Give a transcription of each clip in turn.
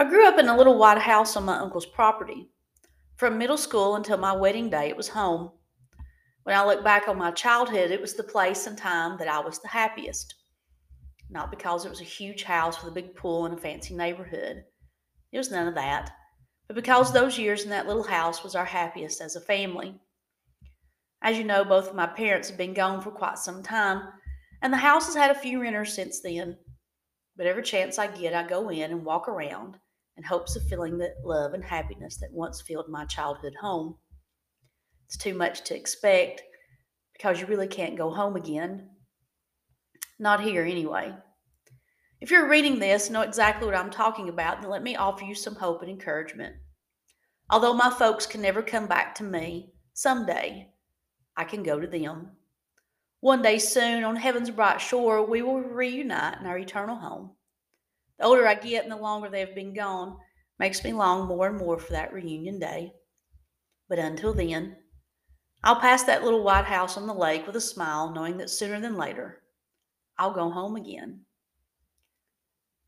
I grew up in a little white house on my uncle's property. From middle school until my wedding day, it was home. When I look back on my childhood, it was the place and time that I was the happiest. Not because it was a huge house with a big pool and a fancy neighborhood. It was none of that. But because those years in that little house was our happiest as a family. As you know, both of my parents have been gone for quite some time, and the house has had a few renters since then. But every chance I get, I go in and walk around in hopes of feeling the love and happiness that once filled my childhood home. It's too much to expect because you really can't go home again. Not here, anyway. If you're reading this and know exactly what I'm talking about, then let me offer you some hope and encouragement. Although my folks can never come back to me, someday I can go to them. One day soon, on heaven's bright shore, we will reunite in our eternal home. The older I get and the longer they have been gone, makes me long more and more for that reunion day. But until then, I'll pass that little white house on the lake with a smile, knowing that sooner than later I'll go home again.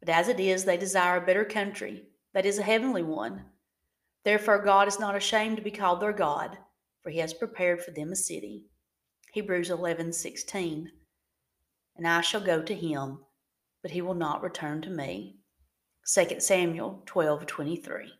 But as it is, they desire a better country, that is a heavenly one. Therefore, God is not ashamed to be called their God, for he has prepared for them a city. Hebrews 11 16. And I shall go to him, but he will not return to me. 2 Samuel twelve twenty three.